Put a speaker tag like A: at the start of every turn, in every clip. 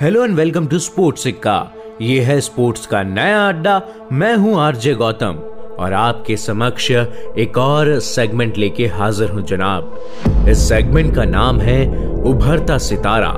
A: Hello and welcome to sports Sikka ये है sports का नया अड्डा। मैं हूँ आरजे गौतम। और आपके समक्ष एक और सेगमेंट लेके हाजिर हूँ जनाब। इस सेगमेंट का नाम है उभरता सितारा।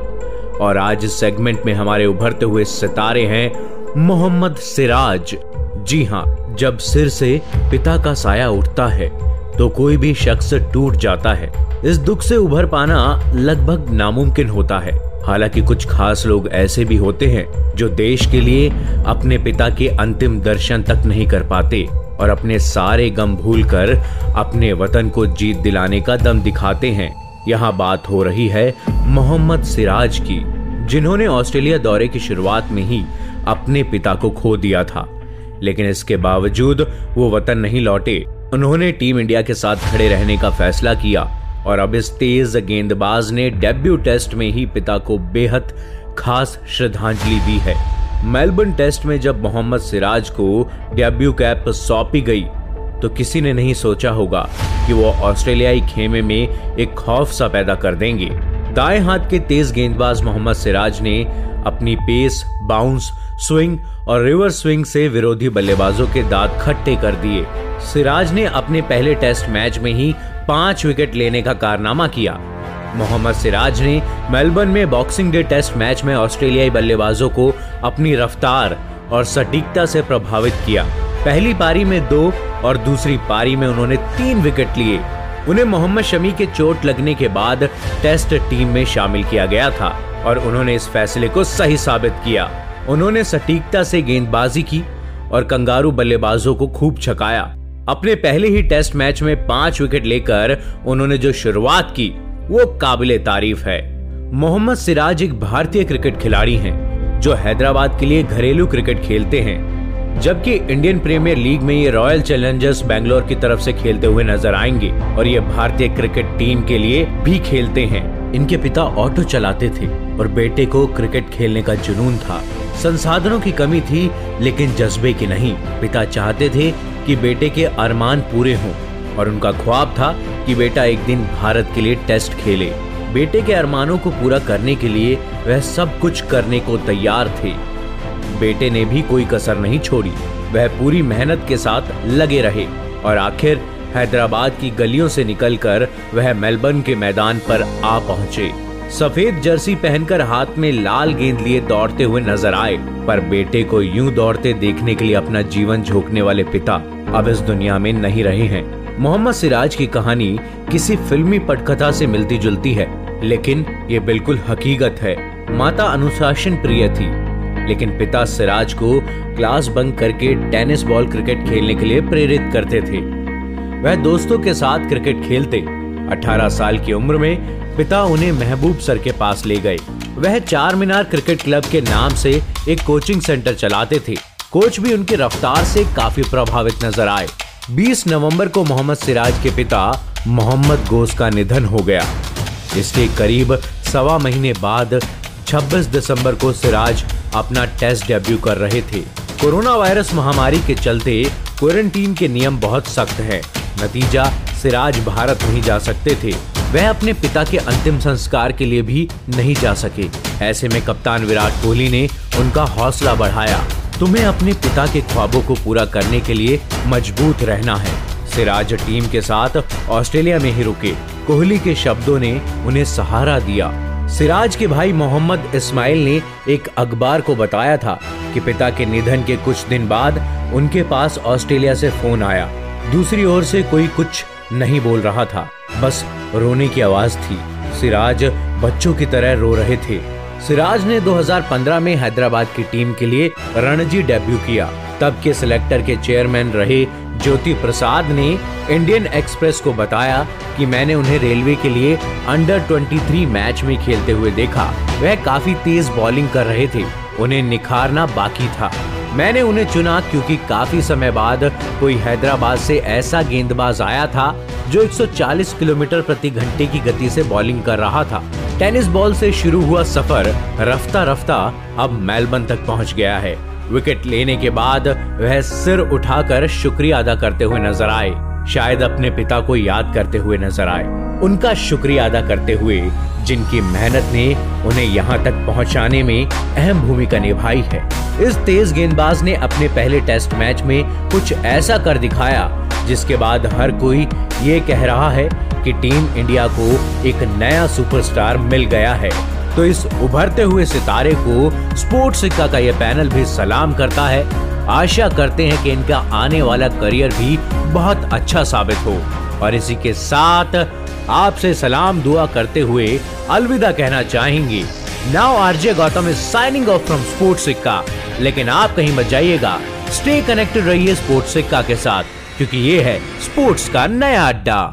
A: और आज इस सेगमेंट में हमारे उभरते हुए सितारे हैं मोहम्मद सिराज। जी हाँ जब सिर से पिता का साया उठता है तो कोई भी शख्स टूट जाता है। इस दुख से उभर पाना लगभग नामुमकिन होता है। हालाँकि कुछ खास लोग ऐसे भी होते हैं जो देश के लिए अपने पिता के अंतिम दर्शन तक नहीं कर पाते और अपने सारे गम भूलकर अपने वतन को जीत दिलाने का दम दिखाते हैं। यहाँ बात हो रही है मोहम्मद सिराज की, जिन्होंने ऑस्ट्रेलिया दौरे की शुरुआत में ही अपने पिता को खो दिया था। लेकिन इसके बावजूद वो वतन नहीं लौटे। उन्होंने टीम इंडिया के साथ खड़े रहने का फैसला किया और अब इस तेज गेंदबाज ने डेब्यू टेस्ट में ही पिता को बेहद खास श्रद्धांजलि दी है। मेलबर्न टेस्ट में जब मोहम्मद सिराज को डेब्यू कैप सौंपी गई तो किसी ने नहीं सोचा होगा कि वो ऑस्ट्रेलियाई खेमे में एक खौफ सा पैदा कर देंगे। दाएँ हाथ के तेज गेंदबाज मोहम्मद सिराज ने अपनी पेस, बाउंस, स्विंग और रिवर्स स्विंग से विरोधी बल्लेबाजों के दांत खट्टे कर दिए। सिराज ने अपने पहले टेस्ट मैच में ही पाँच विकेट लेने का कारनामा किया। मोहम्मद सिराज ने मेलबर्न में बॉक्सिंग डे टेस्ट मैच में ऑस्ट्रेलियाई बल्लेबाजों को अपनी रफ्तार और सटीकता से प्रभावित किया। पहली पारी में दो और दूसरी पारी में उन्होंने तीन विकेट लिए। उन्हें मोहम्मद शमी के चोट लगने के बाद टेस्ट टीम में शामिल किया गया था और उन्होंने इस फैसले को सही साबित किया। उन्होंने सटीकता से गेंदबाजी की और कंगारू बल्लेबाजों को खूब छकाया। अपने पहले ही टेस्ट मैच में पाँच विकेट लेकर उन्होंने जो शुरुआत की, वो काबिले तारीफ़ है। मोहम्मद सिराज एक भारतीय क्रिकेट खिलाड़ी हैं, जो हैदराबाद के लिए घरेलू क्रिकेट खेलते हैं। जबकि इंडियन प्रीमियर लीग में ये रॉयल चैलेंजर्स बैंगलोर की तरफ़ से खेलते हुए नज़र आएँगे और ये भारतीय क्रिकेट टीम के लिए भी खेलते हैं। इनके पिता ऑटो चलाते थे और बेटे को क्रिकेट खेलने का जुनून था। संसाधनों की कमी थी, लेकिन जज्बे की नहीं। पिता चाहते थे कि बेटे के अरमान पूरे हों और उनका ख्वाब था कि बेटा एक दिन भारत के लिए टेस्ट खेले। बेटे के अरमानों को पूरा करने के लिए वह सब कुछ करने को तैयार थे। बेटे ने भी कोई कसर नहीं छोड़ी। वह पूरी मेहनत के साथ लगे रहे और आखिर हैदराबाद की गलियों से निकलकर वह मेलबर्न के मैदान पर आ पहुँचे। सफ़ेद जर्सी पहनकर हाथ में लाल गेंद लिए दौड़ते हुए नज़र आए, पर बेटे को यूँ दौड़ते देखने के लिए अपना जीवन झोंकने वाले पिता अब इस दुनिया में नहीं रहे हैं। मोहम्मद सिराज की कहानी किसी फिल्मी पटकथा से मिलती जुलती है, लेकिन ये बिल्कुल हकीकत है। माता अनुशासन प्रिय थी। लेकिन पिता सिराज को क्लास बंक करके टेनिस बॉल क्रिकेट खेलने के लिए प्रेरित करते थे। वह दोस्तों के साथ क्रिकेट खेलते। 18 साल की उम्र में पिता उन्हें महबूब सर के पास ले गए। वह चार मीनार क्रिकेट क्लब के नाम से एक कोचिंग सेंटर चलाते थे। कोच भी उनकी रफ्तार से काफ़ी प्रभावित नज़र आए। 20 नवंबर को मोहम्मद सिराज के पिता मोहम्मद गोस का निधन हो गया। इसके करीब सवा महीने बाद 26 दिसंबर को सिराज अपना टेस्ट डेब्यू कर रहे थे। कोरोना वायरस महामारी के चलते क्वारंटीन के नियम बहुत सख्त हैं। नतीजा, सिराज भारत नहीं जा सकते थे। वह अपने पिता के अंतिम संस्कार के लिए भी नहीं जा सके। ऐसे में कप्तान विराट कोहली ने उनका हौसला बढ़ाया। तुम्हें अपने पिता के ख्वाबों को पूरा करने के लिए मज़बूत रहना है। सिराज टीम के साथ ऑस्ट्रेलिया में ही रुके। कोहली के शब्दों ने उन्हें सहारा दिया। सिराज के भाई मोहम्मद इस्माइल ने एक अखबार को बताया था कि पिता के निधन के कुछ दिन बाद उनके पास ऑस्ट्रेलिया से फ़ोन आया। दूसरी ओर से कोई कुछ नहीं बोल रहा था। बस रोने की आवाज़ थी। सिराज बच्चों की तरह रो रहे थे। सिराज ने 2015 में हैदराबाद की टीम के लिए रणजी डेब्यू किया। तब के सिलेक्टर के चेयरमैन रहे ज्योति प्रसाद ने इंडियन एक्सप्रेस को बताया कि मैंने उन्हें रेलवे के लिए अंडर 23 मैच में खेलते हुए देखा। वह काफ़ी तेज बॉलिंग कर रहे थे। उन्हें निखारना बाकी था। मैंने उन्हें चुना क्योंकि काफ़ी समय बाद कोई हैदराबाद से ऐसा गेंदबाज आया था जो 140 किलोमीटर प्रति घंटे की गति से बॉलिंग कर रहा था। टेनिस बॉल से शुरू हुआ सफ़र रफ्ता रफ्ता अब मेलबर्न तक पहुँच गया है। विकेट लेने के बाद वह सिर उठाकर शुक्रिया अदा करते हुए नज़र आए। शायद अपने पिता को याद करते हुए नज़र आए। उनका शुक्रिया अदा करते हुए जिनकी मेहनत ने उन्हें यहाँ तक पहुँचाने में अहम भूमिका निभाई है। इस तेज गेंदबाज ने अपने पहले टेस्ट मैच में कुछ ऐसा कर दिखाया, जिसके बाद हर कोई ये कह रहा है कि टीम इंडिया को एक नया सुपरस्टार मिल गया है। तो इस उभरते हुए सितारे को स्पोर्ट्स सिक्का का यह पैनल भी सलाम करता है। आशा करते हैं कि इनका आने वाला करियर भी बहुत अच्छा साबित हो। और इसी के साथ आपसे सलाम दुआ करते हुए अलविदा कहना चाहेंगे। Now RJ Gautam is signing off from sports Sikka. लेकिन आप कहीं मत जाइएगा। स्टे कनेक्टेड रहिए स्पोर्ट्स सिक्का के साथ, क्योंकि ये है स्पोर्ट्स का नया अड्डा।